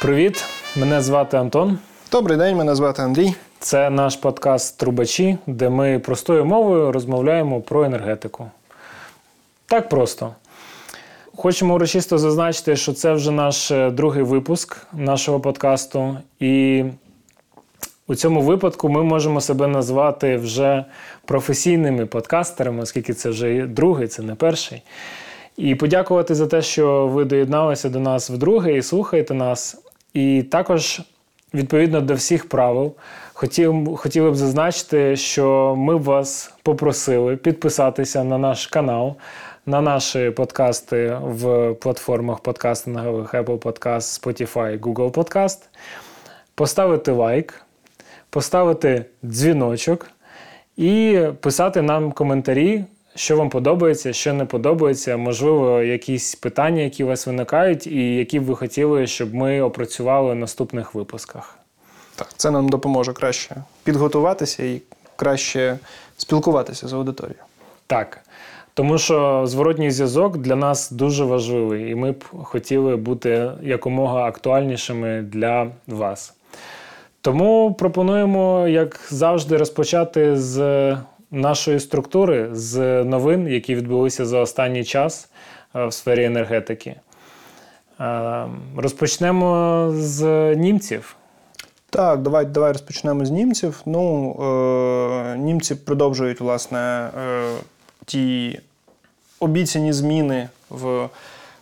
Привіт, мене звати Антон. Добрий день, мене звати Андрій. Це наш подкаст Трубачі, де ми простою мовою розмовляємо про енергетику. Так просто. Хочемо урочисто зазначити, що це вже наш е, другий випуск нашого подкасту. І у цьому випадку ми можемо себе назвати вже професійними подкастерами, оскільки це вже другий, це не перший. І подякувати за те, що ви доєдналися до нас вдруге і слухаєте нас. І також, відповідно до всіх правил, хотів, хотіли б зазначити, що ми вас попросили підписатися на наш канал, на наші подкасти в платформах подкастингових Apple Podcast, Spotify, Google Podcast, поставити лайк, поставити дзвіночок і писати нам коментарі що вам подобається, що не подобається, можливо, якісь питання, які у вас виникають, і які б ви хотіли, щоб ми опрацювали в наступних випусках. Так, це нам допоможе краще підготуватися і краще спілкуватися з аудиторією. Так. Тому що зворотній зв'язок для нас дуже важливий, і ми б хотіли бути якомога актуальнішими для вас. Тому пропонуємо, як завжди, розпочати з нашої структури з новин, які відбулися за останній час е, в сфері енергетики. Е, розпочнемо з німців. Так, давай давай розпочнемо з німців. Ну, е, Німці продовжують власне е, ті обіцяні зміни в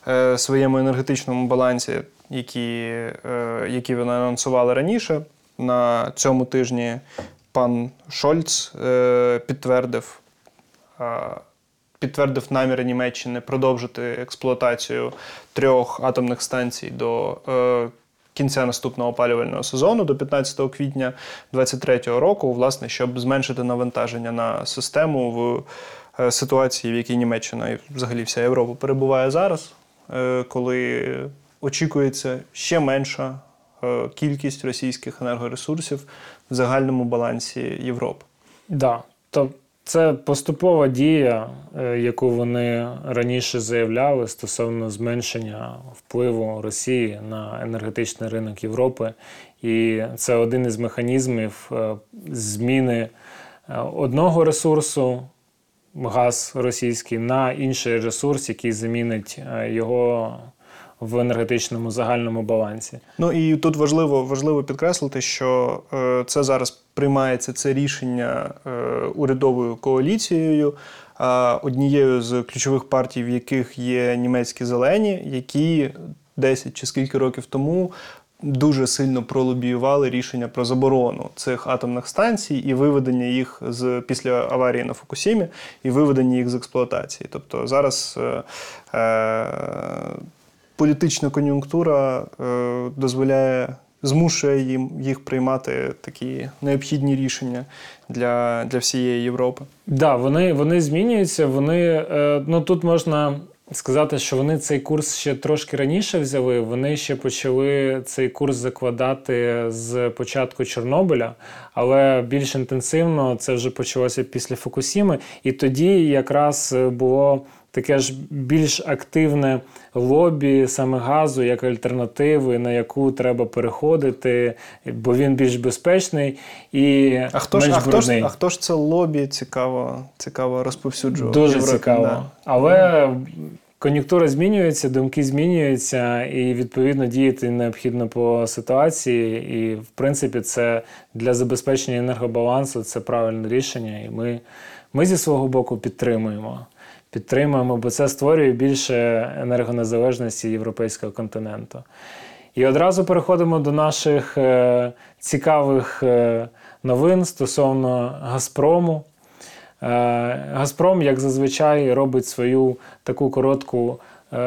е, своєму енергетичному балансі, які, е, які вони анонсували раніше. На цьому тижні пан Шольц е, підтвердив підтвердив наміри Німеччини продовжити експлуатацію трьох атомних станцій до е, кінця наступного опалювального сезону, до 15 квітня 2023 року, власне, щоб зменшити навантаження на систему в е, ситуації, в якій Німеччина і взагалі вся Європа перебуває зараз, коли очікується ще менша кількість російських енергоресурсів в загальному балансі Європи. Да. То це поступова дія, е, яку вони раніше заявляли стосовно зменшення впливу Росії на енергетичний ринок Європи. І це один із механізмів е, зміни е, одного ресурсу, газ російський, на інший ресурс, який замінить його в енергетичному загальному балансі. Ну і тут важливо важливо підкреслити, що е, це зараз приймається це рішення е, урядовою коаліцією. Однією з ключових партій, в яких є німецькі зелені, які 10 чи скільки років тому дуже сильно пролобіювали рішення про заборону цих атомних станцій і виведення їх з після аварії на Фукусімі і виведення їх з експлуатації. Тобто зараз е, е, політична кон'юнктура е, дозволяє, змушує їм їх приймати такі необхідні рішення для для всієї Європи. Да, вони вони змінюються. Вони е, ну тут можна. Сказати, що вони цей курс ще трошки раніше взяли. Вони ще почали цей курс закладати з початку Чорнобиля, але більш інтенсивно це вже почалося після Фукусіми. І тоді якраз було таке ж більш активне лобі саме газу як альтернативи, на яку треба переходити, бо він більш безпечний і а хто менш ж, а хто ж, а хто ж це лобі цікаво цікаво розповсюджував? Дуже Європі, цікаво. Да. Але кон'юнктура змінюється, думки змінюються, і відповідно діяти необхідно по ситуації. І, в принципі, це для забезпечення енергобалансу це правильне рішення. І ми, ми зі свого боку підтримуємо підтримуємо, бо це створює більше енергонезалежності європейського континенту. І одразу переходимо до наших е, цікавих е, новин стосовно Газпрому. Е, Газпром, як зазвичай, робить свою таку коротку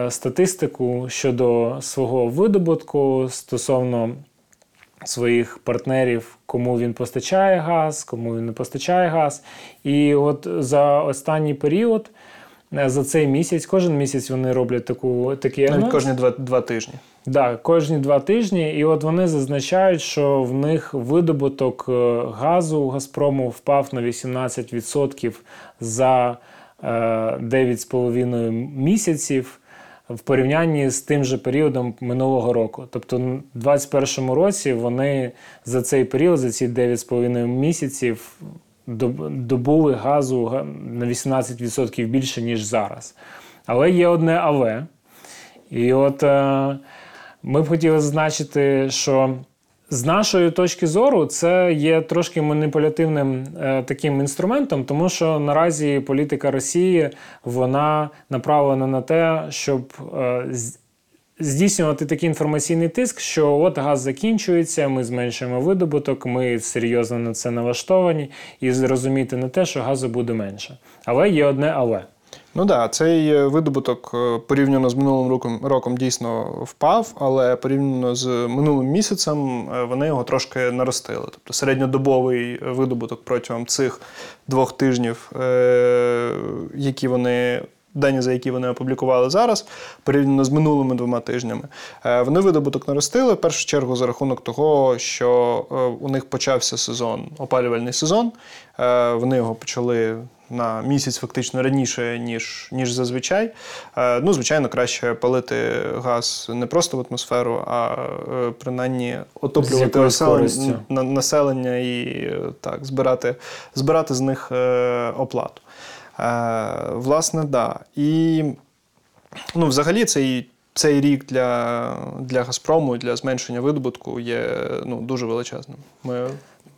статистику щодо свого видобутку стосовно своїх партнерів, кому він постачає газ, кому він не постачає газ. І от за останній період за цей місяць. Кожен місяць вони роблять таку такий анонс. Навіть кожні два два тижні. Так, да, кожні два тижні. І от вони зазначають, що в них видобуток е, газу у Газпрому впав на 18% за 9,5 е, місяців. в порівнянні з тим же періодом минулого року. Тобто, в 2021 році вони за цей період, за ці 9,5 місяців, добули газу на 18% більше, ніж зараз. Але є одне але. І от е, ми б хотіли зазначити, що з нашої точки зору це є трошки маніпулятивним е, таким інструментом, тому що наразі політика Росії вона направлена на те, щоб е, здійснювати такий інформаційний тиск, що от газ закінчується, ми зменшуємо видобуток, ми серйозно на це налаштовані, і зрозуміти на те, що газу буде менше. Але є одне але. Ну да, цей е, видобуток е, порівняно з минулим роком, роком дійсно впав, але порівняно з минулим місяцем е, вони його трошки наростили. Тобто середньодобовий видобуток протягом цих двох тижнів, які вони. Дані, за які вони опублікували зараз, порівняно з минулими двома тижнями, е, вони видобуток наростили в першу чергу за рахунок того, що е, у них почався сезон, опалювальний сезон. Е, Вони його почали на місяць фактично раніше, ніж, ніж зазвичай. Ну, звичайно, краще палити газ не просто в атмосферу, а принаймні отоплювати населення, на- населення і так, збирати, збирати з них оплату. Е, Власне, да. І ну, взагалі цей. Цей рік для, для Газпрому, для зменшення видобутку є ну, дуже величезним. Ми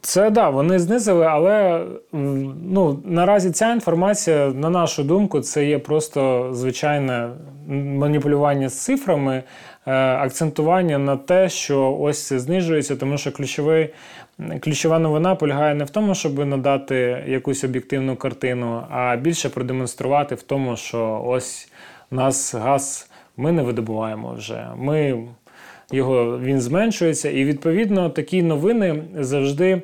Це да, вони знизили, але ну, наразі ця інформація, на нашу думку, це є просто звичайне маніпулювання з цифрами, е, акцентування на те, що ось це знижується, тому що ключовий, ключова новина полягає не в тому, щоб надати якусь об'єктивну картину, а більше продемонструвати в тому, що ось нас газ ми не видобуваємо вже. Ми його він зменшується, і відповідно такі новини завжди е,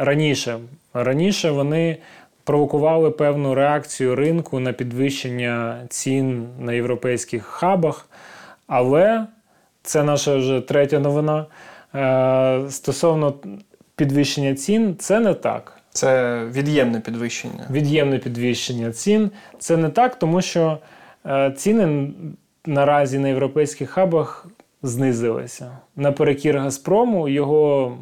раніше. Раніше вони провокували певну реакцію ринку на підвищення цін на європейських хабах. Але це наша вже третя новина. Е, Стосовно підвищення цін, це не так. це від'ємне підвищення. Від'ємне підвищення цін. Це не так, тому що е, ціни наразі на європейських хабах знизилися. Наперекір Газпрому, його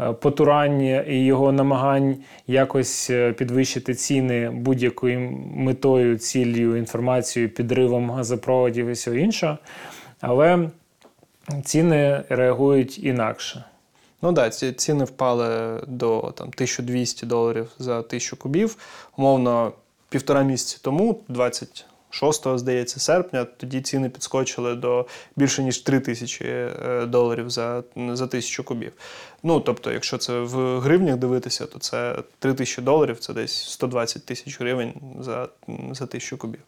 е, потурання і його намагань якось підвищити ціни будь-якою метою, ціллю, інформацією, підривом газопроводів і всього іншого. Але ціни реагують інакше. Ну так, да, ці ціни впали до там, 1200 доларів за тисячу кубів. Умовно, півтора місяці тому, 26 здається, серпня, тоді ціни підскочили до більше ніж 3 тисячі е, доларів за, за тисячу кубів. Ну, тобто, якщо це в гривнях дивитися, то це 3 тисячі доларів, це десь 120 тисяч гривень за, за тисячу кубів.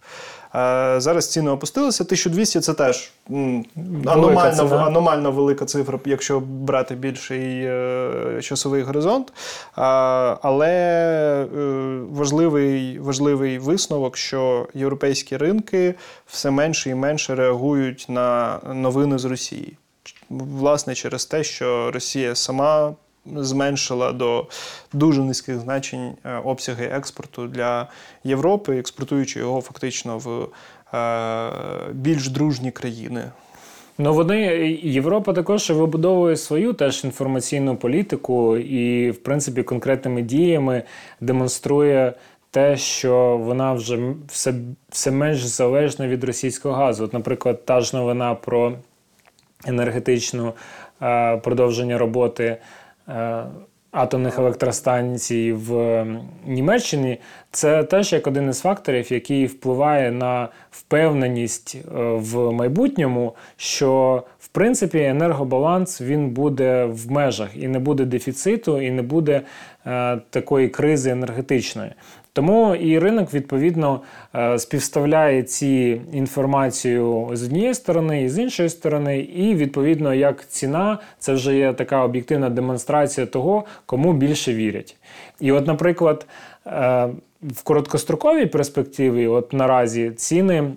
Е, зараз ціни опустилися. 1200 це теж м, аномально, ціна. аномально велика цифра, якщо брати більший е, часовий горизонт. А, але е, важливий, важливий висновок, що європейські ринки все менше і менше реагують на новини з Росії. Власне, через те, що Росія сама зменшила до дуже низьких значень е, обсяги експорту для Європи, експортуючи його фактично в е, більш дружні країни. Ну вони Європа також вибудовує свою теж інформаційну політику і, в принципі, конкретними діями демонструє те, що вона вже все, все менш залежна від російського газу. От, наприклад, та ж новина про енергетичну е, продовження роботи. е, Атомних електростанцій в Німеччині це теж як один із факторів, який впливає на впевненість е, в майбутньому, що в принципі енергобаланс він буде в межах і не буде дефіциту, і не буде такої кризи енергетичної. Тому і ринок відповідно е, співставляє ці інформацію з однієї сторони і з іншої сторони, і відповідно як ціна, це вже є така об'єктивна демонстрація того, кому більше вірять. І, от, наприклад, е, в короткостроковій перспективі, от наразі ціни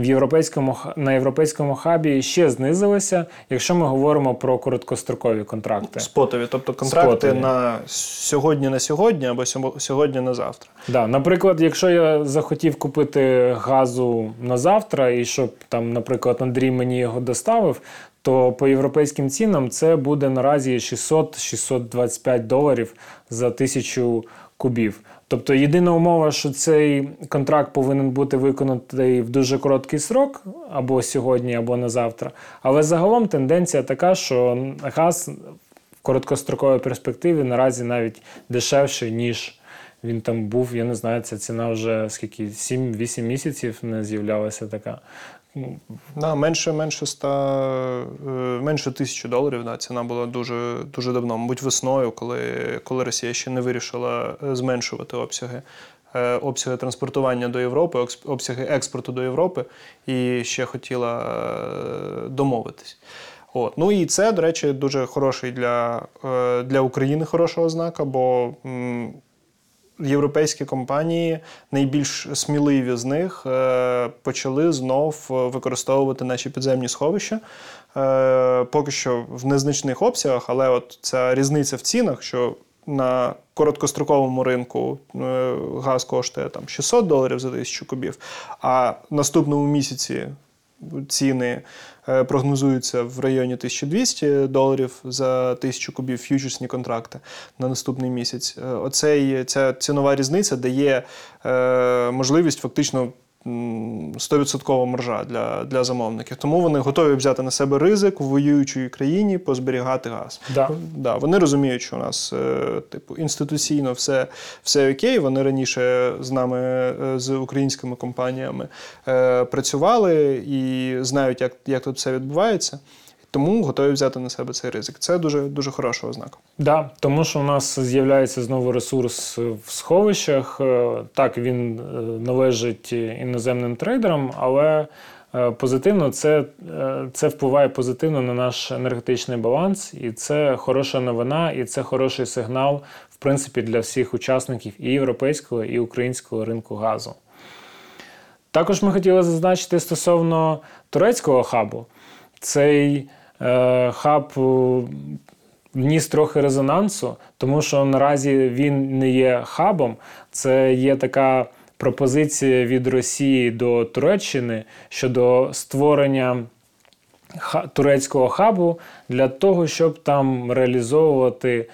в європейському на європейському хабі ще знизилися, якщо ми говоримо про короткострокові контракти. Спотові, тобто контракти Спотові. на сьогодні на сьогодні або сьогодні на завтра. Да, наприклад, якщо я захотів купити газу на завтра, і щоб там, наприклад, Андрій мені його доставив, то по європейським цінам це буде наразі 600-625 доларів за тисячу кубів. Тобто єдина умова, що цей контракт повинен бути виконаний в дуже короткий срок, або сьогодні, або на завтра. Але загалом тенденція така, що газ в короткостроковій перспективі наразі навіть дешевший, ніж він там був. Я не знаю, ця ціна вже скільки 7-8 місяців не з'являлася така. Ну, Да, менше, менше 100, е, менше тисячі доларів. Да, ціна була дуже, дуже давно, мабуть, весною, коли, коли Росія ще не вирішила е, зменшувати обсяги. е, Обсяги транспортування до Європи, обсяги експорту до Європи, і ще хотіла домовитись. От. Ну і це, до речі, дуже хороший для, для України хороша ознака, бо європейські компанії, найбільш сміливі з них, е, почали знов е, використовувати наші підземні сховища. Е, Поки що в незначних обсягах, але от ця різниця в цінах, що на короткостроковому ринку газ коштує там 600 доларів за тисячу кубів, а наступному місяці ціни е, прогнозуються в районі 1200 доларів за тисячу кубів ф'ючерсні контракти на наступний місяць. Е, Оцей, ця цінова різниця дає е, можливість фактично. М, 100% маржа для, для замовників. Тому вони готові взяти на себе ризик в воюючій країні позберігати газ. Да. Да, вони розуміють, що у нас е, типу інституційно все, все окей. Вони раніше з нами, е, з українськими компаніями е, працювали і знають, як, як тут все відбувається. Тому готові взяти на себе цей ризик. Це дуже дуже хороша ознака. Да, тому що у нас з'являється знову ресурс в сховищах. Е, Так, він е, належить іноземним трейдерам, але е, позитивно це, це впливає позитивно на наш енергетичний баланс, і це хороша новина, і це хороший сигнал, в принципі, для всіх учасників і європейського, і українського ринку газу. Також ми хотіли зазначити стосовно турецького хабу. Цей хаб е, вніс трохи резонансу, тому що наразі він не є хабом. Це є така пропозиція від Росії до Туреччини щодо створення турецького хабу для того, щоб там реалізовувати е,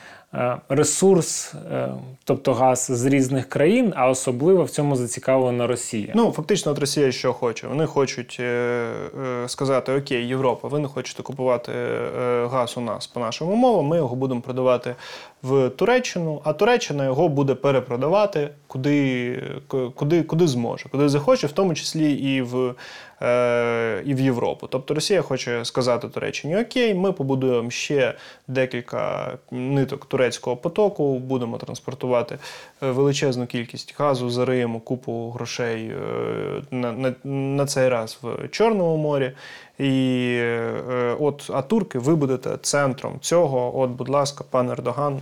ресурс, е, тобто газ з різних країн, а особливо в цьому зацікавлена Росія. Ну, фактично, от Росія що хоче? Вони хочуть е, е, сказати: Окей, Європа, ви не хочете купувати е, газ у нас по нашим умовам, ми його будемо продавати в Туреччину, а Туреччина його буде перепродавати куди, куди, куди зможе, куди захоче, в тому числі і в, е, і в Європу. Тобто Росія хоче сказати Туреччині: Окей, ми побудуємо ще декілька ниток турецького потоку, будемо транспортувати е, величезну кількість газу, зариємо купу грошей е, на, на, на цей раз в Чорному морі. І е, от, а турки, ви будете центром цього. От, будь ласка, пан Ердоган,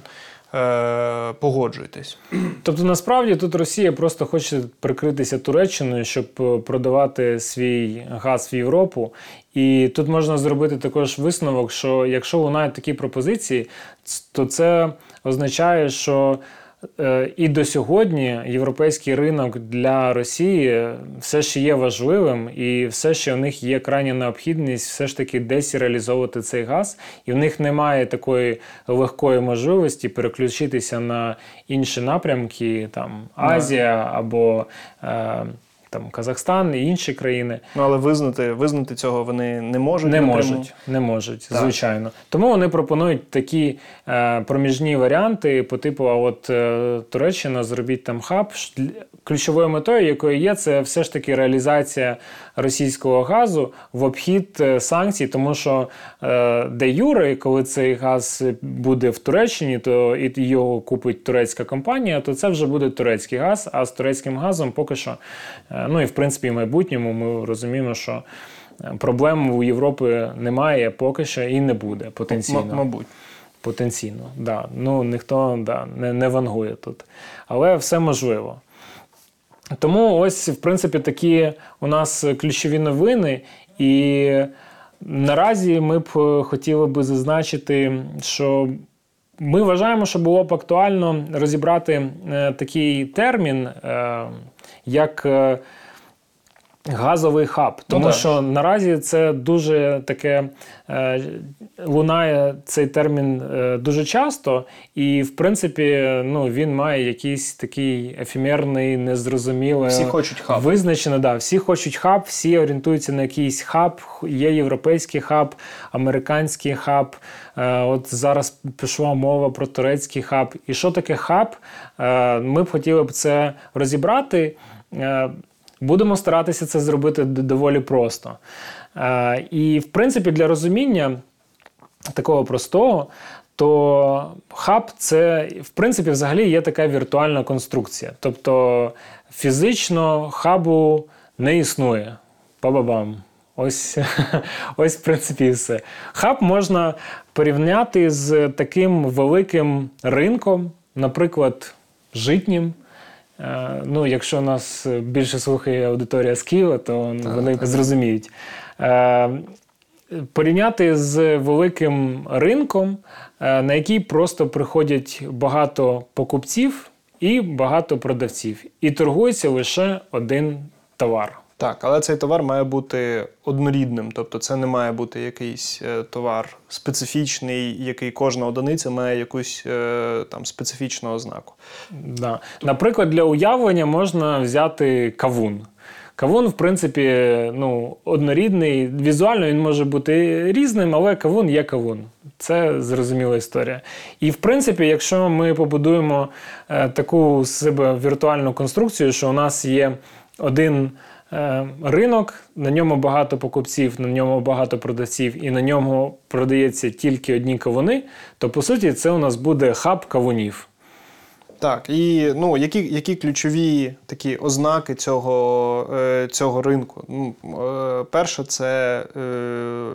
е, погоджуйтесь. Тобто, насправді тут Росія просто хоче прикритися Туреччиною, щоб е, продавати свій газ в Європу. І тут можна зробити також висновок, що якщо лунають такі пропозиції, то це означає, що і до сьогодні європейський ринок для Росії все ще є важливим, і все ще у них є крайня необхідність все ж таки десь реалізовувати цей газ, і в них немає такої легкої можливості переключитися на інші напрямки, там Азія або е, там Казахстан і інші країни. Ну але визнати, визнати цього вони не можуть. Не напряму. можуть, не можуть, Так. звичайно. Тому вони пропонують такі е, проміжні варіанти, по типу, а от е, Туреччина, зробіть там хаб. Ключовою метою, якою є, це все ж таки реалізація російського газу в обхід е, санкцій, тому що е, де юре, коли цей газ буде в Туреччині, то і його купить турецька компанія, то це вже буде турецький газ. А з турецьким газом поки що, е, ну і в принципі, в майбутньому ми розуміємо, що. Проблем у Європи немає поки що і не буде потенційно. М- мабуть. Потенційно, да. Ну ніхто да, не, не вангує тут. Але все можливо. Тому ось, в принципі, такі у нас ключові новини. І наразі ми б хотіли би зазначити, що ми вважаємо, що було б актуально розібрати е, такий термін, е, як е, газовий хаб. Тому так. що наразі це дуже таке е, лунає цей термін е, дуже часто, і в принципі ну, він має якийсь такий ефемерний, незрозумілий. Всі хочуть хаб. Визначено, да. Всі хочуть хаб, всі орієнтуються на якийсь хаб. Є європейський хаб, американський хаб. Е, От зараз пішла мова про турецький хаб. І що таке хаб? Е, Ми б хотіли б це розібрати. Е, Будемо старатися це зробити доволі просто. Е, І, в принципі, для розуміння такого простого, то хаб це, в принципі, взагалі є така віртуальна конструкція. Тобто фізично хабу не існує. Па-ба-бам. Ось, ось, в принципі, все. Хаб можна порівняти з таким великим ринком, наприклад, житнім. Е, Ну, якщо нас більше слухає аудиторія з Києва, то вони зрозуміють. Е, Порівняти з великим ринком, е, на який просто приходять багато покупців і багато продавців, і торгується лише один товар. Так, але цей товар має бути однорідним, тобто це не має бути якийсь е, товар специфічний, який кожна одиниця має якусь е, там специфічну ознаку. Да. Наприклад, для уявлення можна взяти кавун. Кавун, в принципі, ну, однорідний. Візуально він може бути різним, але кавун є кавун. Це зрозуміла історія. І в принципі, якщо ми побудуємо е, таку себе віртуальну конструкцію, що у нас є один ринок, на ньому багато покупців, на ньому багато продавців, і на ньому продається тільки одні кавуни, то по суті це у нас буде хаб кавунів. Так, і ну, які, які ключові такі ознаки цього, е, цього ринку? Ну, е, перше, це е,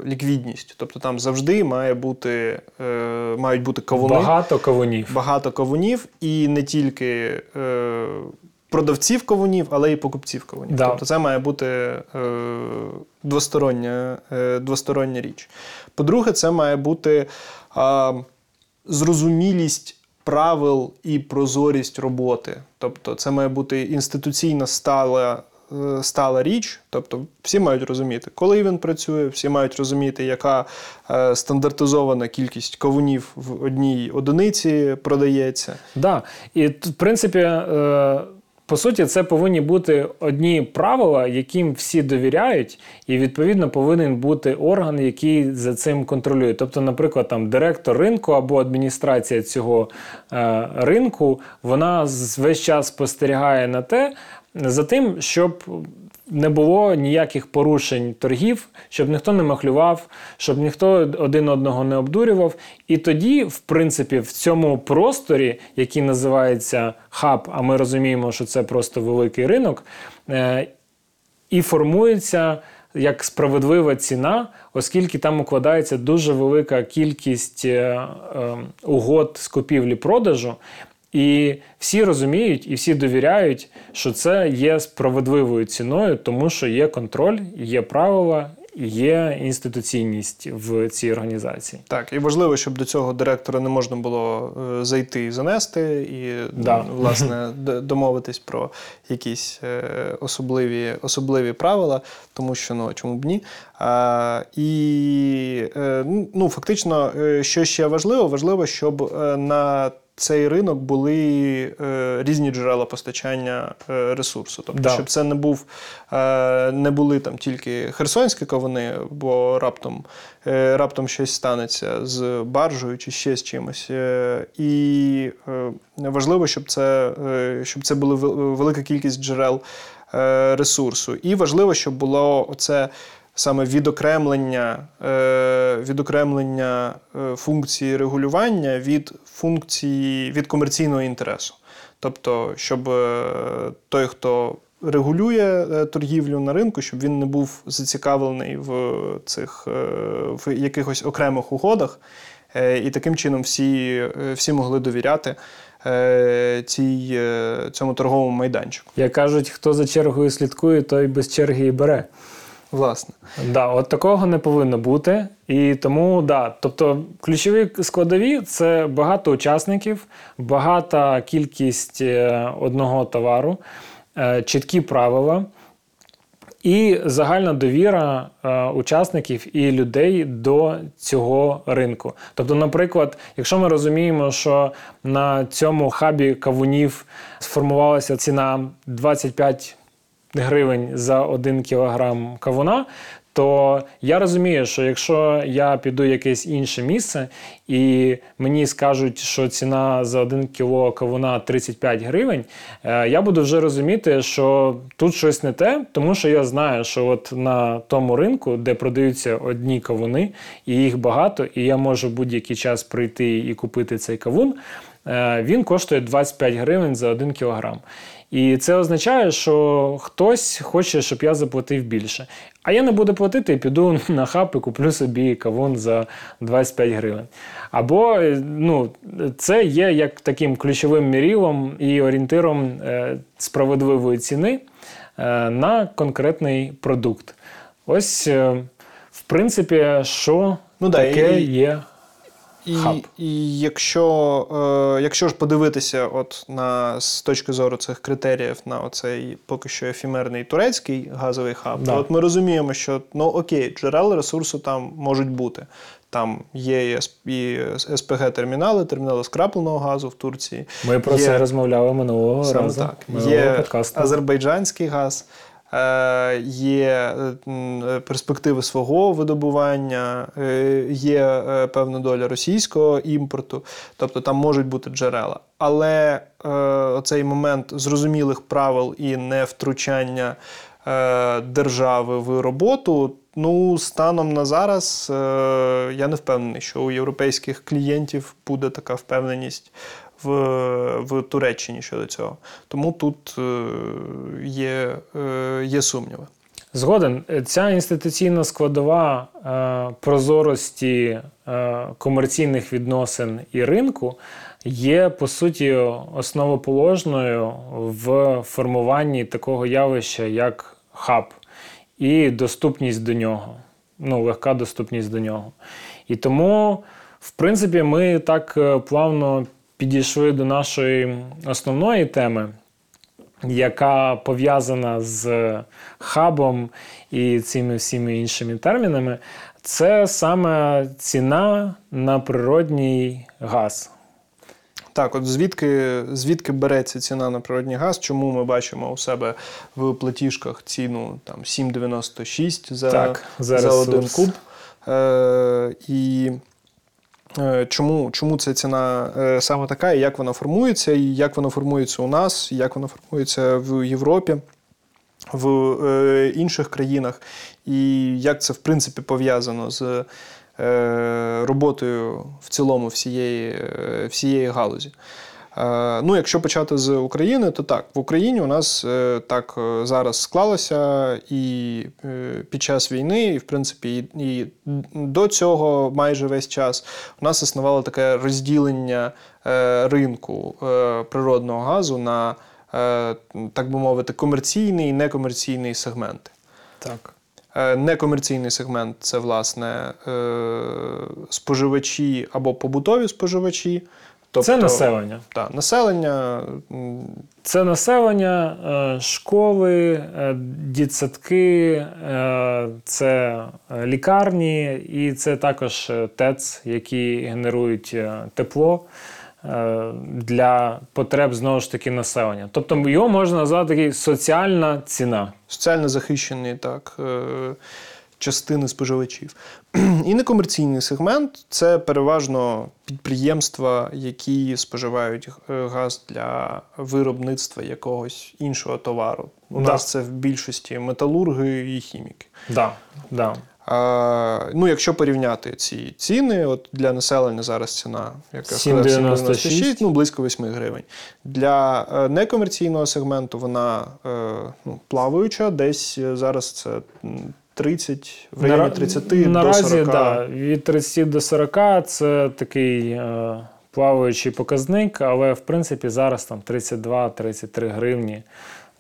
ліквідність. Тобто там завжди має бути, е, мають бути кавуни. Багато кавунів. багато кавунів, і не тільки е, продавців кавунів, але й покупців кавунів. Да. Тобто це має бути е, двостороння, е, двостороння річ. По-друге, це має бути е, зрозумілість правил і прозорість роботи. Тобто, це має бути інституційна стала. е, Стала річ, тобто всі мають розуміти, коли він працює, всі мають розуміти, яка е, стандартизована кількість кавунів в одній одиниці продається. Да. І в принципі, е, по суті, це повинні бути одні правила, яким всі довіряють, і відповідно повинен бути орган, який за цим контролює. Тобто, наприклад, там директор ринку або адміністрація цього е, ринку, вона весь час спостерігає на те, за тим, щоб не було ніяких порушень торгів, щоб ніхто не махлював, щоб ніхто один одного не обдурював. І тоді, в принципі, в цьому просторі, який називається хаб, а ми розуміємо, що це просто великий ринок, е, і формується як справедлива ціна, оскільки там укладається дуже велика кількість е, е, угод з купівлі-продажу. І всі розуміють і всі довіряють, що це є справедливою ціною, тому що є контроль, є правила, є інституційність в цій організації. Так, і важливо, щоб до цього директора не можна було е, зайти і занести, і Да. власне домовитись про якісь е, особливі, особливі правила, тому що ну чому б ні. А, і е, ну, фактично, що ще важливо, важливо, щоб на цей ринок були е, різні джерела постачання е, ресурсу. Тобто, Да. щоб це не був е, не були там тільки херсонські кавуни, бо раптом, е, раптом щось станеться з баржею чи ще з чимось. Е, і е, важливо, щоб це, е, щоб це була велика кількість джерел е, ресурсу. І важливо, щоб було оце. Саме відокремлення, е, відокремлення е, функції регулювання від функції від комерційного інтересу. Тобто, щоб е, той, хто регулює торгівлю на ринку, щоб він не був зацікавлений в цих в якихось окремих угодах, і таким чином всі, всі могли довіряти цій, цьому торговому майданчику. Як кажуть, хто за чергою слідкує, той без черги і бере. Власне. Да, от такого не повинно бути. І тому, да, тобто ключові складові це багато учасників, багата кількість е, одного товару, е, чіткі правила. І загальна довіра е, учасників і людей до цього ринку. Тобто, наприклад, якщо ми розуміємо, що на цьому хабі кавунів сформувалася ціна 25 гривень за 1 кілограм кавуна, то я розумію, що якщо я піду в якесь інше місце і мені скажуть, що ціна за 1 кіло кавуна 35 гривень, е, я буду вже розуміти, що тут щось не те, тому що я знаю, що от на тому ринку, де продаються одні кавуни, і їх багато, і я можу будь-який час прийти і купити цей кавун, е, він коштує 25 гривень за 1 кілограм. І це означає, що хтось хоче, щоб я заплатив більше. А я не буду платити і піду на хаб і куплю собі кавун за 25 гривень. Або е, ну, це є як таким ключовим мірілом і орієнтиром е, справедливої ціни е, на конкретний продукт. Ось, в принципі, що Ну да, таке і- є. І, Хаб. і якщо, е, якщо ж подивитися от на, з точки зору цих критеріїв на оцей поки що ефімерний турецький газовий хаб, Да. то от ми розуміємо, що ну окей, джерел ресурсу там можуть бути. Там є і СП- і СПГ-термінали, термінали скрапленого газу в Турції. Ми про Є- це розмовляли минулого Саме разу. так. минулого Є подкасту. азербайджанський газ, є е, е, перспективи свого видобування, е, є е, певна доля російського імпорту, тобто там можуть бути джерела. Але е, оцей момент зрозумілих правил і невтручання е, держави в роботу. Ну, станом на зараз е, я не впевнений, що у європейських клієнтів буде така впевненість в, в Туреччині щодо цього. Тому тут е, є, е, є сумніви. Згоден, ця інституційна складова е, прозорості е, комерційних відносин і ринку є по суті основоположною в формуванні такого явища, як хаб, і доступність до нього. Ну, легка доступність до нього. І тому, в принципі, ми так е, плавно підійшли до нашої основної теми яка пов'язана з хабом і цими всіми іншими термінами, це саме ціна на природній газ. Так, от звідки, звідки береться ціна на природний газ? Чому ми бачимо у себе в платіжках ціну там 7,96 за, Так, за за один куб? Е, і чому, чому ця ціна е, саме така, і як вона формується, і як вона формується у нас, і як вона формується в Європі? В е, інших країнах, і як це в принципі пов'язано з е, роботою в цілому всієї, е, всієї галузі. Е, ну, якщо почати з України, то так, в Україні у нас е, так е, зараз склалося і під час війни, і в принципі, і, до цього майже весь час у нас існувало таке розділення ринку природного газу на, так би мовити, комерційний і некомерційний сегменти. Так. Некомерційний сегмент це власне споживачі або побутові споживачі. Тобто, це населення. Так, населення. Це населення, е, школи, е, дітсадки, е, це лікарні, і це також ТЕЦ, які генерують тепло для потреб знову ж таки населення. Тобто його можна назвати такий соціальна ціна. соціально захищені так, частини споживачів. І некомерційний сегмент це переважно підприємства, які споживають е, газ для виробництва якогось іншого товару. У Да. нас це в більшості металурги і хіміки. Да, да. А, ну, якщо порівняти ці ціни, от для населення зараз ціна, як я сказав, 7,96, 7,96, ну близько 8 гривень. Для е, некомерційного сегменту вона е, ну, плаваюча, десь зараз це 30, в районі Нара- 30 Наразі, до 40. Да, від 30 до 40 це такий е, плаваючий показник, але в принципі зараз там 32-33 гривні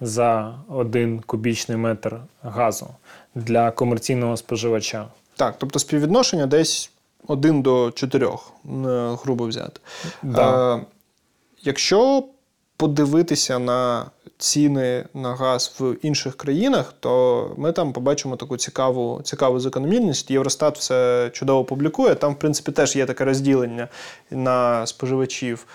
за один кубічний метр газу для комерційного споживача. Так, тобто співвідношення десь 1 до 4, е, грубо взяти. Да. Е, якщо подивитися на ціни на газ в інших країнах, то ми там побачимо таку цікаву, цікаву закономірність. Євростат все чудово публікує. Там, в принципі, теж є таке розділення на споживачів.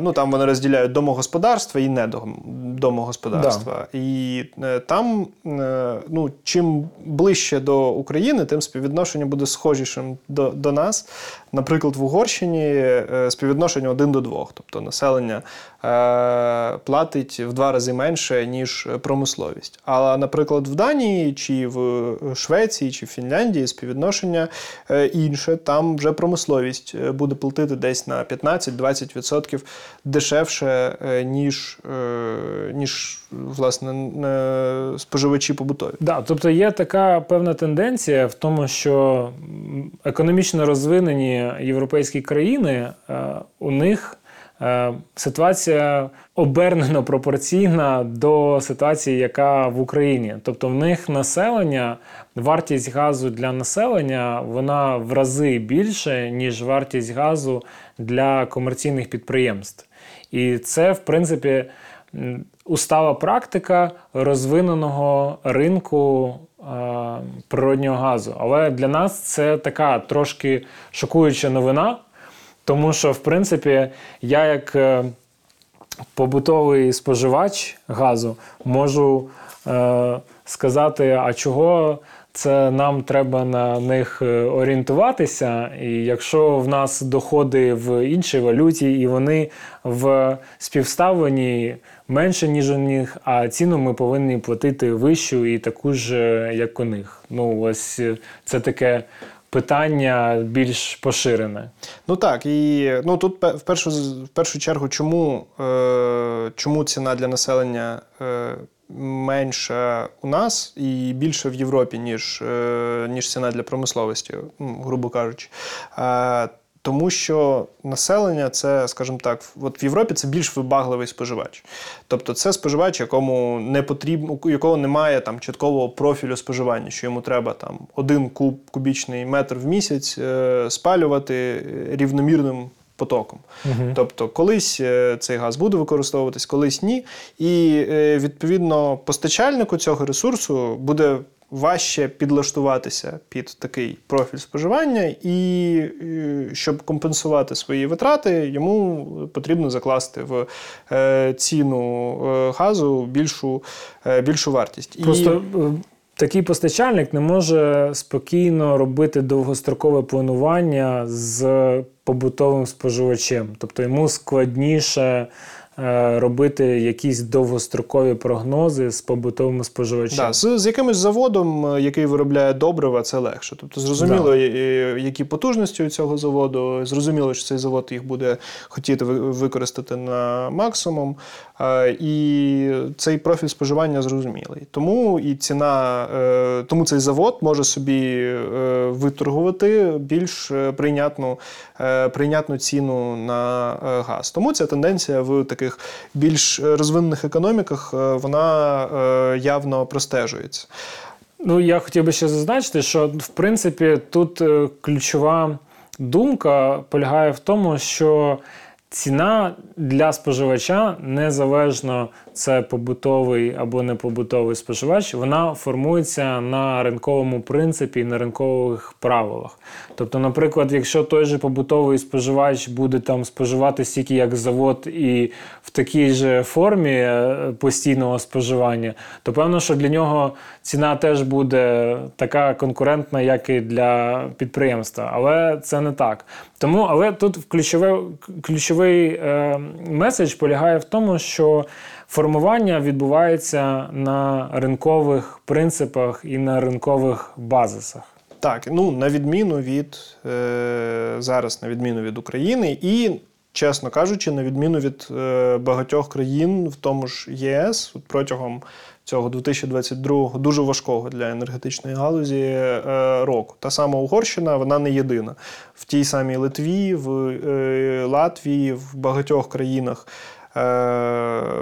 Ну, там вони розділяють домогосподарства і недомогосподарства. І е, там, е, ну, чим ближче до України, тим співвідношення буде схожішим до, до нас. Наприклад, в Угорщині е, співвідношення 1 до 2. Тобто населення платить в два рази менше, ніж промисловість. А, наприклад, в Данії чи в Швеції чи в Фінляндії співвідношення е, інше. Там вже промисловість е, буде платити десь на 15-20% дешевше, е, ніж, е, ніж власне е, споживачі побутові. Да, тобто є така певна тенденція в тому, що економічно розвинені європейські країни, е, у них е, ситуація обернено пропорційна до ситуації, яка в Україні. Тобто в них населення, вартість газу для населення вона в рази більше, ніж вартість газу для комерційних підприємств. І це, в принципі, м, устала практика розвиненого ринку е, природнього газу. Але для нас це така трошки шокуюча новина, тому що, в принципі, я як е, побутовий споживач газу можу е, сказати, а чого це нам треба на них е, орієнтуватися. І якщо в нас доходи в іншій валюті, і вони в співставленні менше, ніж у них, а ціну ми повинні платити вищу і таку ж, е, як у них. Ну, ось це таке питання більш поширене. Ну так, і ну тут в першу, в першу чергу, чому, е, чому ціна для населення е, менша у нас і більша в Європі, ніж, е, ніж ціна для промисловості, грубо кажучи. Е, тому що населення це, скажімо так, от в Європі це більш вибагливий споживач. Тобто це споживач, якому не потрібно, у якого немає там чіткого профілю споживання, що йому треба там один куб кубічний метр в місяць е, спалювати рівномірним потоком. Тобто, колись е, цей газ буде використовуватись, колись ні. І е, відповідно постачальнику цього ресурсу буде важче підлаштуватися під такий профіль споживання, і е, щоб компенсувати свої витрати, йому потрібно закласти в е, ціну е, газу більшу, більшу вартість. Просто такий постачальник не може спокійно робити довгострокове планування з побутовим споживачем. Тобто йому складніше робити якісь довгострокові прогнози з побутовим споживачем. Да, з, з якимось заводом, е, який виробляє добрива, це легше. Тобто, зрозуміло, Да. е, е, які потужності у цього заводу, зрозуміло, що цей завод їх буде хотіти ви- використати на максимум. е, І цей профіль споживання зрозумілий. Тому і ціна, е, тому цей завод може собі е, виторгувати більш е, прийнятну, е, прийнятну ціну на е, газ. Тому ця тенденція в таких більш розвинених економіках е, вона е, явно простежується. Ну, я хотів би ще зазначити, що в принципі тут е, ключова думка полягає в тому, що ціна для споживача незалежно це побутовий або не побутовий споживач, вона формується на ринковому принципі і на ринкових правилах. Тобто, наприклад, якщо той же побутовий споживач буде там споживати стільки як завод і в такій же формі е, постійного споживання, то певно, що для нього ціна теж буде така конкурентна, як і для підприємства. Але це не так. Тому, але тут ключове, ключовий е, меседж полягає в тому, що формування відбувається на ринкових принципах і на ринкових базисах. Так, ну на відміну від е, зараз, на відміну від України, і чесно кажучи, на відміну від е, багатьох країн, в тому ж ЄС, от протягом цього 2022 дуже важкого для енергетичної галузі е, року. Та сама Угорщина, вона не єдина. В тій самій Литві, в е, Латвії, в багатьох країнах е,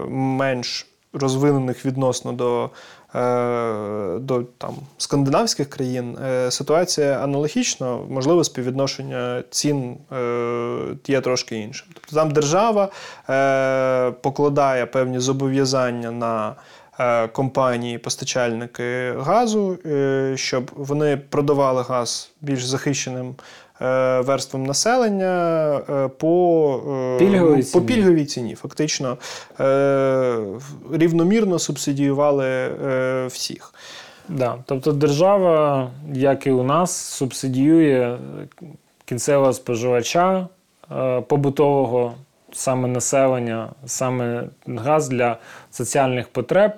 менш розвинених відносно до. До там скандинавських країн ситуація аналогічна, можливо, співвідношення цін є трошки іншим. Тобто там держава покладає певні зобов'язання на компанії, постачальники газу, е, щоб вони продавали газ більш захищеним е, верствам населення е, по, е, Пільговій по ціні. пільговій ціні. Фактично е, рівномірно субсидіювали е, всіх. Да. Тобто держава, як і у нас, субсидіює кінцевого споживача е, побутового, саме населення, саме газ для соціальних потреб,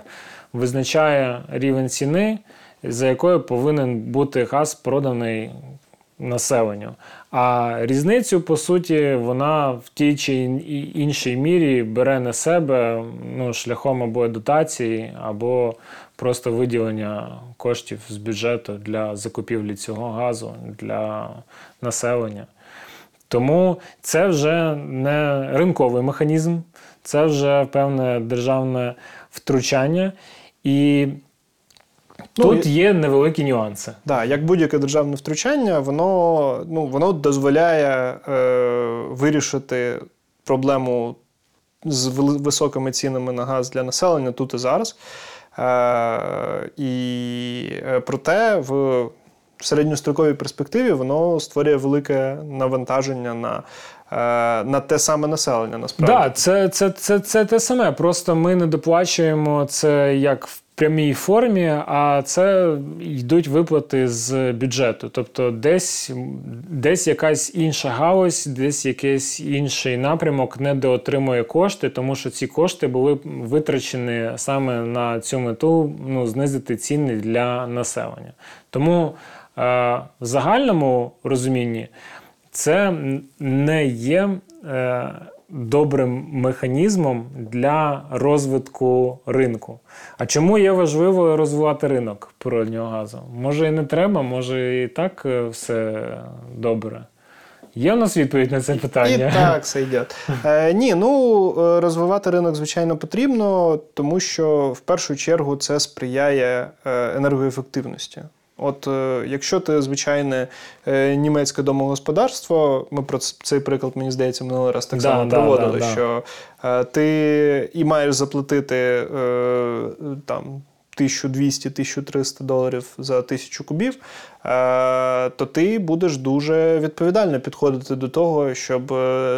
визначає рівень ціни, за якою повинен бути газ проданий населенню. А різницю, по суті, вона в тій чи іншій мірі бере на себе ну, шляхом або дотації, або просто виділення коштів з бюджету для закупівлі цього газу для населення. Тому це вже не ринковий механізм, це вже певне державне втручання. І Ну, тут є невеликі нюанси. Да, як будь-яке державне втручання, воно, ну, воно дозволяє е, вирішити проблему з високими цінами на газ для населення тут і зараз. Е, і е, проте в середньостроковій перспективі воно створює велике навантаження на, е, на те саме населення. Насправді. Да, це, це, це, це те саме. Просто ми не доплачуємо це як в прямій формі, а це йдуть виплати з бюджету. Тобто десь, десь якась інша галузь, десь якийсь інший напрямок недоотримує кошти, тому що ці кошти були витрачені саме на цю мету ну, знизити ціни для населення. Тому в загальному розумінні це не є е, добрим механізмом для розвитку ринку. А чому є важливо розвивати ринок природнього газу? Може і не треба, може і так е, все добре. Є у нас відповідь на це питання? І так сойдет. Е, ні, ну е, розвивати ринок, звичайно, потрібно, тому що в першу чергу це сприяє е, енергоефективності. От е, якщо ти звичайне е, німецьке домогосподарство, ми про цей приклад, мені здається, минулий раз так Да, само да, проводили, да, що е, ти і маєш заплатити там. 1200-1300 доларів за тисячу кубів, то ти будеш дуже відповідально підходити до того, щоб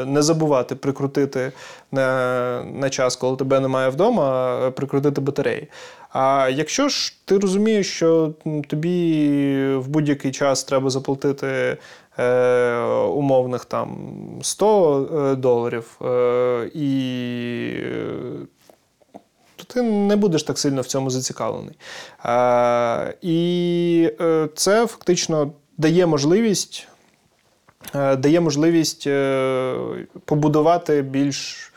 не забувати прикрутити на, на час, коли тебе немає вдома, прикрутити батареї. А якщо ж ти розумієш, що тобі в будь-який час треба заплатити е, умовних там 100 е, доларів, е, і е, то ти не будеш так сильно в цьому зацікавлений. Е, і це фактично дає можливість, е, дає можливість побудувати більш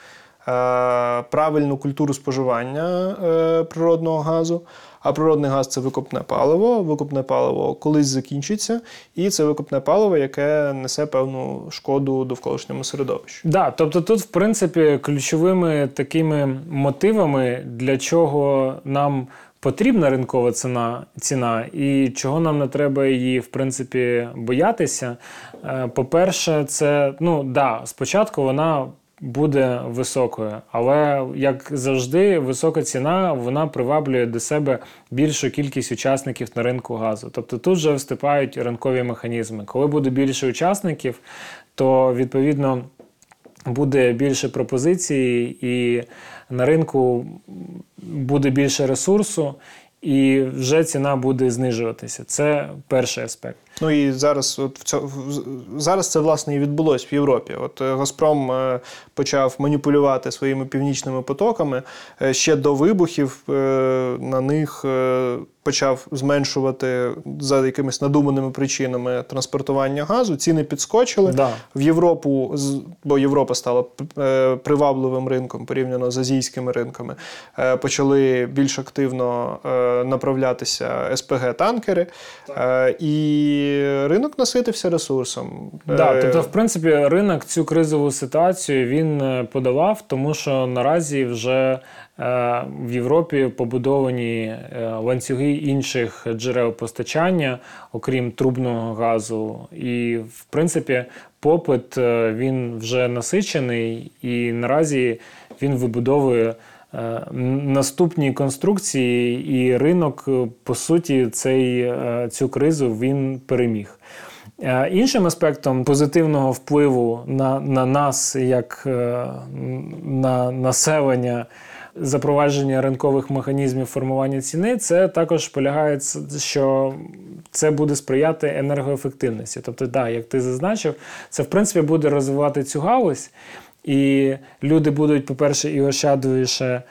правильну культуру споживання е, природного газу. А природний газ це викопне паливо. Викопне паливо колись закінчиться, і це викопне паливо, яке несе певну шкоду довколишньому середовищу. Да, тобто тут, в принципі, ключовими такими мотивами, для чого нам потрібна ринкова ціна, ціна і чого нам не треба її, в принципі, боятися. Е, По-перше, це ну да, спочатку вона. Буде високою, але як завжди, висока ціна вона приваблює до себе більшу кількість учасників на ринку газу. Тобто тут вже вступають ринкові механізми. Коли буде більше учасників, то відповідно буде більше пропозицій, і на ринку буде більше ресурсу, і вже ціна буде знижуватися. Це перший аспект. Ну і зараз, от в цьому зараз це власне і відбулось в Європі. От е, Газпром е, почав маніпулювати своїми північними потоками Е, ще до вибухів. На них почав зменшувати за якимись надуманими причинами транспортування газу. Ціни підскочили Да. в Європу, бо Європа стала е, привабливим ринком порівняно з азійськими ринками. е, Почали більш активно е, направлятися СПГ-танкери, і ринок наситився ресурсом. Да, тобто, в принципі, ринок цю кризову ситуацію він подолав, тому що наразі вже в Європі побудовані е, ланцюги інших джерел постачання, окрім трубного газу. І, в принципі, попит е, він вже насичений, і наразі він вибудовує. е, Наступні конструкції, і ринок, е, по суті, цей, е, цю кризу він переміг. Е, Іншим аспектом позитивного впливу на, на нас, як е, на населення, запровадження ринкових механізмів формування ціни, це також полягає, що це буде сприяти енергоефективності. Тобто, да, як ти зазначив, це в принципі буде розвивати цю галузь. І люди будуть, по-перше, і ощадливіше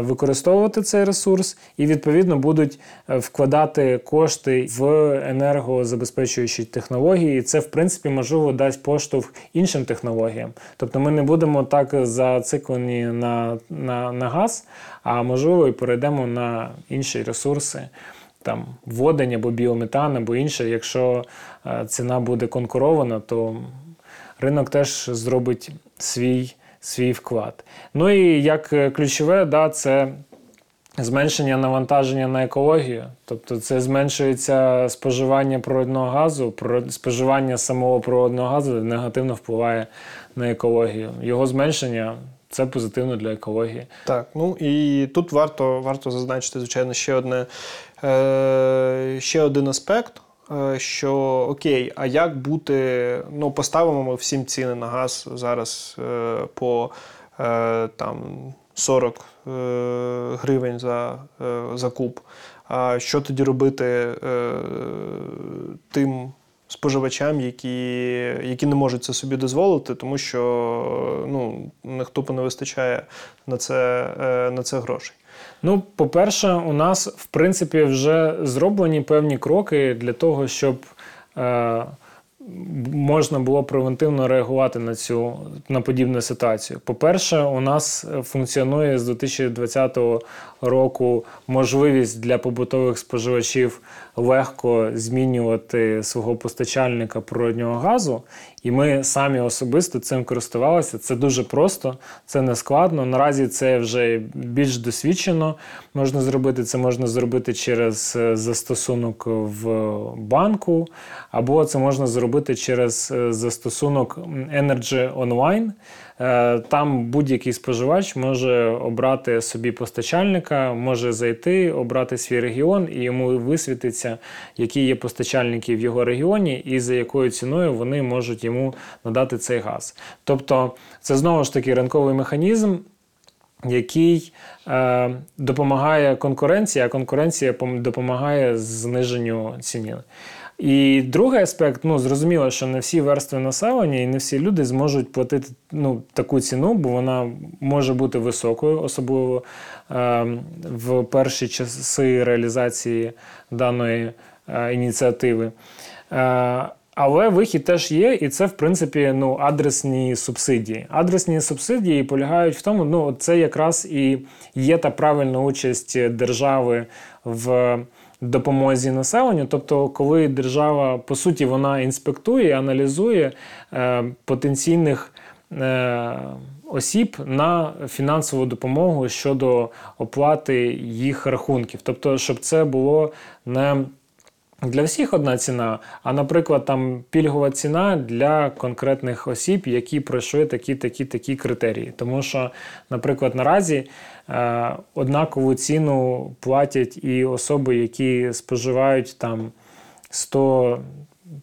використовувати цей ресурс, і відповідно будуть е, вкладати кошти в енергозабезпечуючі технології. І це, в принципі, можливо, дасть поштовх іншим технологіям. Тобто ми не будемо так зациклені на, на, на газ, а можливо, і перейдемо на інші ресурси. Там водень або біометан, або інше. Якщо е, ціна буде конкурована, то ринок теж зробить свій, свій вклад. Ну і як е, ключове, да, це зменшення навантаження на екологію. Тобто це зменшується споживання природного газу, споживання самого природного газу негативно впливає на екологію. Його зменшення це позитивно для екології. Так, ну і тут варто, варто зазначити, звичайно, ще одне е, ще один аспект. Е, Що окей, а як бути? Ну, поставимо ми всім ціни на газ зараз е, по е, там 40 е, гривень за, за куб. А що тоді робити тим споживачам, які, які не можуть це собі дозволити, тому що ну, тупо не вистачає на це, на це грошей. Ну, по-перше, у нас в принципі вже зроблені певні кроки для того, щоб е, можна було превентивно реагувати на цю на подібну ситуацію. По-перше, у нас функціонує з 2020 року можливість для побутових споживачів легко змінювати свого постачальника природнього газу, і ми самі особисто цим користувалися. Це дуже просто, це не складно. Наразі це вже більш досвідчено. Можна зробити це можна зробити через е, застосунок в банку, або це можна зробити через е, застосунок Energy Online. Е, Там будь-який споживач може обрати собі постачальника, може зайти, обрати свій регіон, і йому висвітиться, які є постачальники в його регіоні, і за якою ціною вони можуть йому надати цей газ. Тобто, це знову ж таки ринковий механізм. Який е, допомагає конкуренції, а конкуренція пом- допомагає зниженню ціни. І другий аспект, ну зрозуміло, що не всі верстви населення і не всі люди зможуть платити ну, таку ціну, бо вона може бути високою, особливо е, в перші часи реалізації даної е, ініціативи. Е, але вихід теж є, і це, в принципі, ну, адресні субсидії. Адресні субсидії полягають в тому, ну, це якраз і є та правильна участь держави в допомозі населенню. Тобто, коли держава, по суті, вона інспектує, аналізує е, потенційних. Е, Осіб на фінансову допомогу щодо оплати їх рахунків, тобто, щоб це було не для всіх одна ціна, а, наприклад, там пільгова ціна для конкретних осіб, які пройшли такі, такі, такі критерії. Тому що, наприклад, наразі однакову ціну платять і особи, які споживають там 100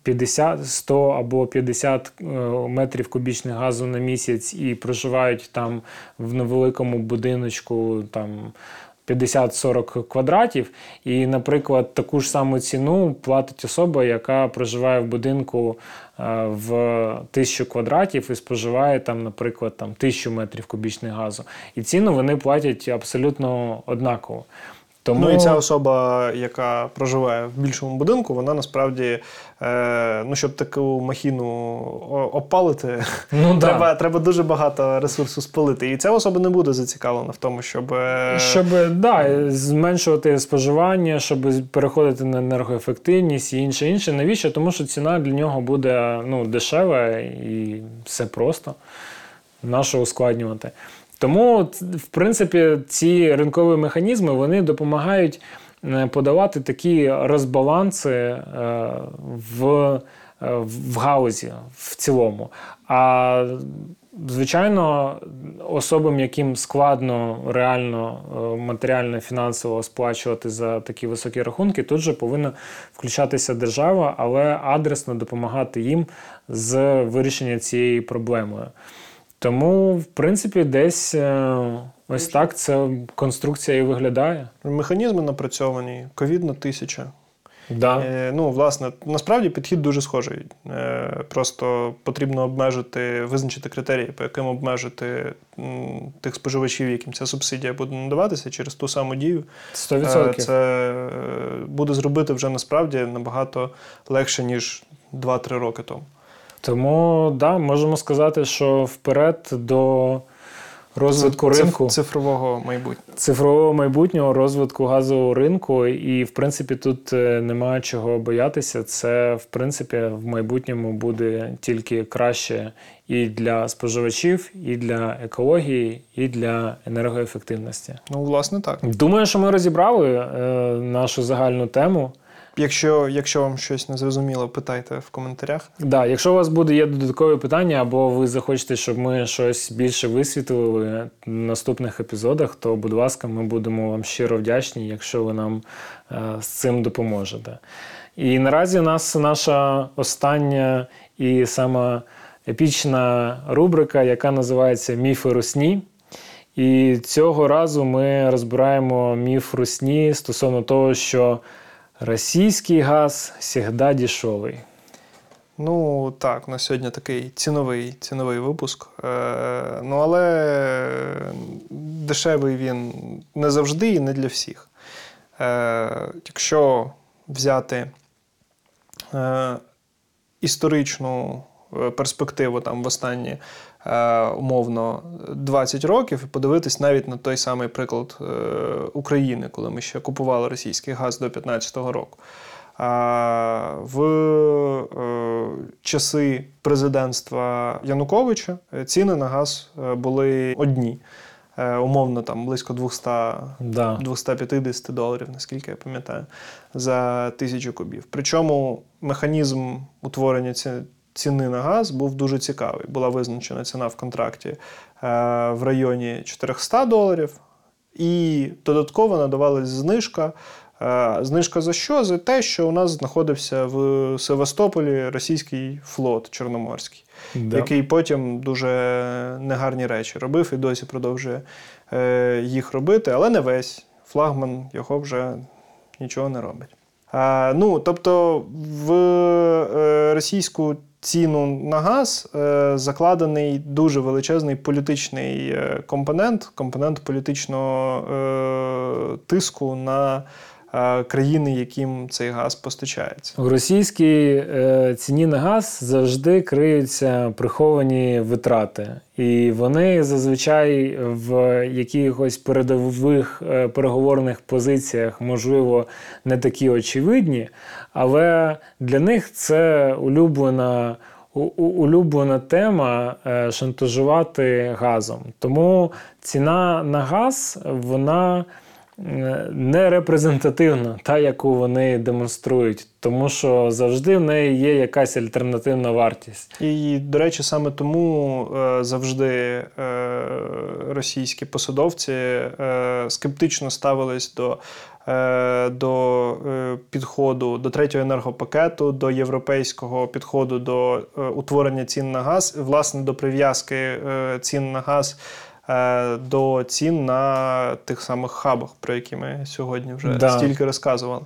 50, 100 або 50 е, метрів кубічних газу на місяць і проживають там в невеликому будиночку там 50-40 квадратів, і, наприклад, таку ж саму ціну платить особа, яка проживає в будинку е, в тисячу квадратів і споживає там, наприклад, там тисячу метрів кубічних газу. І ціну вони платять абсолютно однаково. Тому Ну і ця особа, яка проживає в більшому будинку, вона насправді, е, ну щоб таку махіну опалити, ну, да. треба, треба дуже багато ресурсу спалити. І ця особа не буде зацікавлена в тому, щоб. е, Щоб да, зменшувати споживання, щоб переходити на енергоефективність і інше інше. Навіщо? Тому що ціна для нього буде ну, дешева і все просто. Нащо ускладнювати? Тому, в принципі, ці ринкові механізми вони допомагають е, подавати такі розбаланси е, в, е, в галузі в цілому. А звичайно, особам, яким складно реально матеріально фінансово сплачувати за такі високі рахунки, тут же повинна включатися держава, але адресно допомагати їм з вирішення цієї проблеми. Тому, в принципі, десь е, ось так ця конструкція і виглядає. Механізми напрацьовані, ковідна тисяча. Да. Е, ну, власне, насправді підхід дуже схожий. Е, просто потрібно обмежити, визначити критерії, по яким обмежити м, тих споживачів, яким ця субсидія буде надаватися через ту саму дію. 100%. Е, Це е, буде зробити вже насправді набагато легше, ніж 2-3 роки тому. Тому да, можемо сказати, що вперед до розвитку Циф- ринку. цифрового майбутнього. цифрового майбутнього розвитку газового ринку, і в принципі тут е, немає чого боятися. Це в принципі в майбутньому буде тільки краще і для споживачів, і для екології, і для енергоефективності. Ну, власне, так. Думаю, що ми розібрали е, нашу загальну тему. Якщо, якщо вам щось не зрозуміло, питайте в коментарях. Да, якщо у вас буде є додаткові питання, або ви захочете, щоб ми щось більше висвітлили в наступних епізодах, то, будь ласка, ми будемо вам щиро вдячні, якщо ви нам е, з цим допоможете. І наразі у нас наша остання і сама епічна рубрика, яка називається Міфи русні. І цього разу ми розбираємо міф русні стосовно того, що російський газ завжди дешевий. Ну так, на сьогодні такий ціновий, ціновий випуск. Е, ну, але дешевий він не завжди і не для всіх. Е, якщо взяти е, історичну е, перспективу там в останні умовно 20 років і подивитись навіть на той самий приклад е, України, коли ми ще купували російський газ до 2015 року. А в е, часи президентства Януковича е, ціни на газ е, були одні. Е, умовно, там близько 200 Да. 250 доларів, наскільки я пам'ятаю, за тисячу кубів. Причому механізм утворення ціни на газ був дуже цікавий. Була визначена ціна в контракті е, в районі 400 доларів, і додатково надавалась знижка. Е, Знижка за що? За те, що у нас знаходився в Севастополі російський флот Чорноморський Да. який потім дуже негарні речі робив і досі продовжує е, їх робити, але не весь. Флагман його вже нічого не робить. Ну, тобто, в російську ціну на газ е, закладений дуже величезний політичний е, компонент, компонент політичного е, тиску на країни, яким цей газ постачається. У російській е, ціні на газ завжди криються приховані витрати, і вони зазвичай в якихось передових е, переговорних позиціях, можливо, не такі очевидні, але для них це улюблена. Улюблена тема е, шантажувати газом. Тому ціна на газ вона е, не репрезентативна, та, яку вони демонструють, тому що завжди в неї є якась альтернативна вартість. І, до речі, саме тому е, завжди е, російські посадовці е, скептично ставились до, е, до е, підходу до третього енергопакету, до європейського підходу до е, утворення цін на газ, власне, до прив'язки е, цін на газ. Е, до цін на тих самих хабах, про які ми сьогодні вже Да. стільки розказували.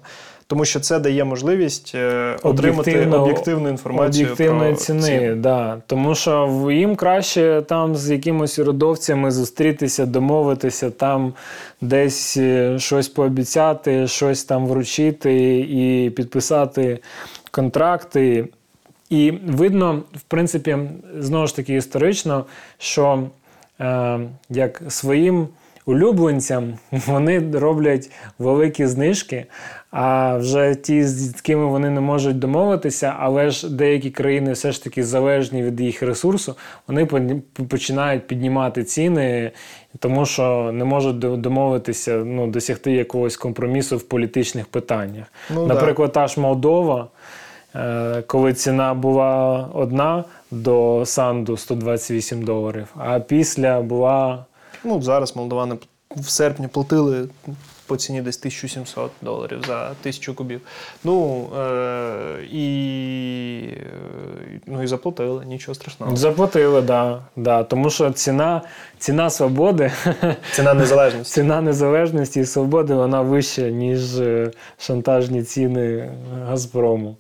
Тому що це дає можливість е, отримати Об'єктивно- об'єктивну інформацію об'єктивної про ціни. ціни. Да. Тому що їм краще там з якимось урядовцями зустрітися, домовитися, там десь е, щось пообіцяти, щось там вручити і підписати контракти. І видно, в принципі, знову ж таки історично, що як своїм улюбленцям вони роблять великі знижки, а вже ті, з ким вони не можуть домовитися, але ж деякі країни все ж таки залежні від їх ресурсу, вони починають піднімати ціни, тому що не можуть домовитися, ну, досягти якогось компромісу в політичних питаннях. Ну, да. Наприклад, та ж Молдова. Е, коли ціна була одна до санду 128 доларів, а після була Ну, зараз молдовани в серпні платили по ціні десь 1700 доларів за тисячу кубів. Ну е, і, ну і заплатили, нічого страшного. заплатили, да, да, тому що ціна, ціна свободи, Ціна незалежності. ціна незалежності і свободи вона вища, ніж е, шантажні ціни Газпрому.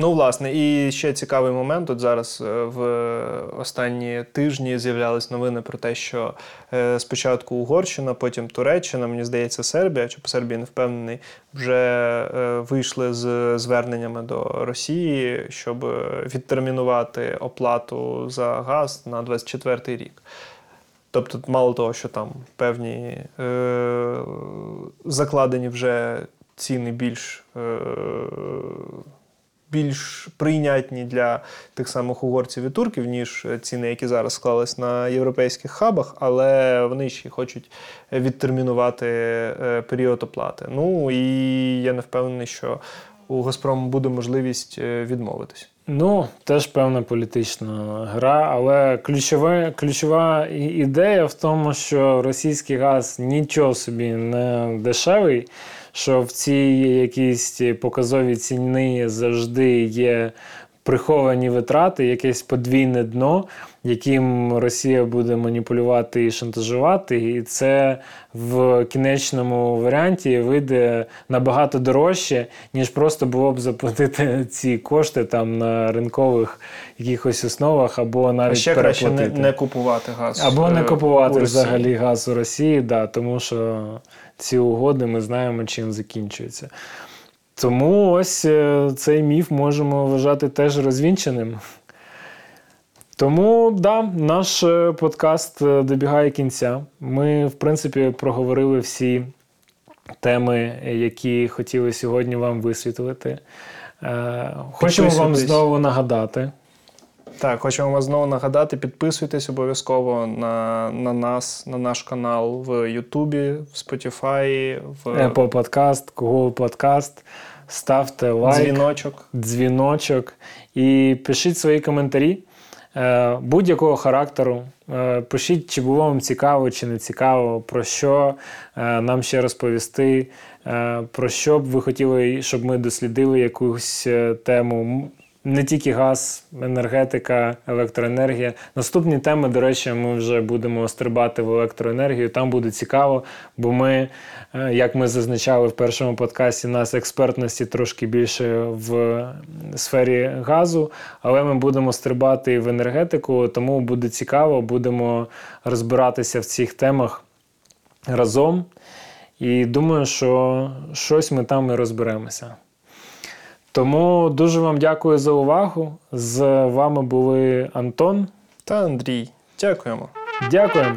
Ну, власне, і ще цікавий момент. От зараз е, в останні тижні з'являлись новини про те, що е, спочатку Угорщина, потім Туреччина, мені здається, Сербія, чи по Сербії не впевнений, вже е, вийшли з зверненнями до Росії, щоб відтермінувати оплату за газ на 24 рік. Тобто, мало того, що там певні е, закладені вже ціни більш. Е, більш прийнятні для тих самих угорців і турків, ніж ціни, які зараз склались на європейських хабах, але вони ще хочуть відтермінувати е, період оплати. Ну і я не впевнений, що у Газпрому буде можливість е, відмовитись. Ну, теж певна політична гра, але ключова, ключова ідея в тому, що російський газ нічого собі не дешевий, що в цій якійсь показовій ціні завжди є приховані витрати, якесь подвійне дно, яким Росія буде маніпулювати і шантажувати, і це в кінечному варіанті вийде набагато дорожче, ніж просто було б заплатити ці кошти там на ринкових якихось основах, або А навіть ще краще не, не купувати газ. Або не е, купувати взагалі газ у Росії, да, тому що ці угоди ми знаємо, чим закінчуються. Тому ось е, цей міф можемо вважати теж розвінченим. Тому да, наш е, подкаст е, добігає кінця. Ми, в принципі, проговорили всі теми, які хотіли сьогодні вам висвітлити. Хочемо вам знову нагадати. Так, хочемо вас знову нагадати. Підписуйтесь обов'язково на, на нас, на наш канал в Ютубі, в Spotify, в Apple Podcast, Google Podcast. Ставте лайк, дзвіночок. дзвіночок і пишіть свої коментарі е, будь-якого характеру. Е, Пишіть, чи було вам цікаво, чи не цікаво, про що е, нам ще розповісти, про що б ви хотіли, щоб ми дослідили якусь тему. Не тільки газ, енергетика, електроенергія. Наступні теми, до речі, ми вже будемо стрибати в електроенергію. Там буде цікаво, бо ми, е, як ми зазначали в першому подкасті, нас експертності трошки більше в сфері газу, але ми будемо стрибати і в енергетику, тому буде цікаво, будемо розбиратися в цих темах разом. І думаю, що щось ми там і розберемося. Тому дуже вам дякую за увагу. З вами були Антон. Та Андрій. Дякуємо. Дякуємо.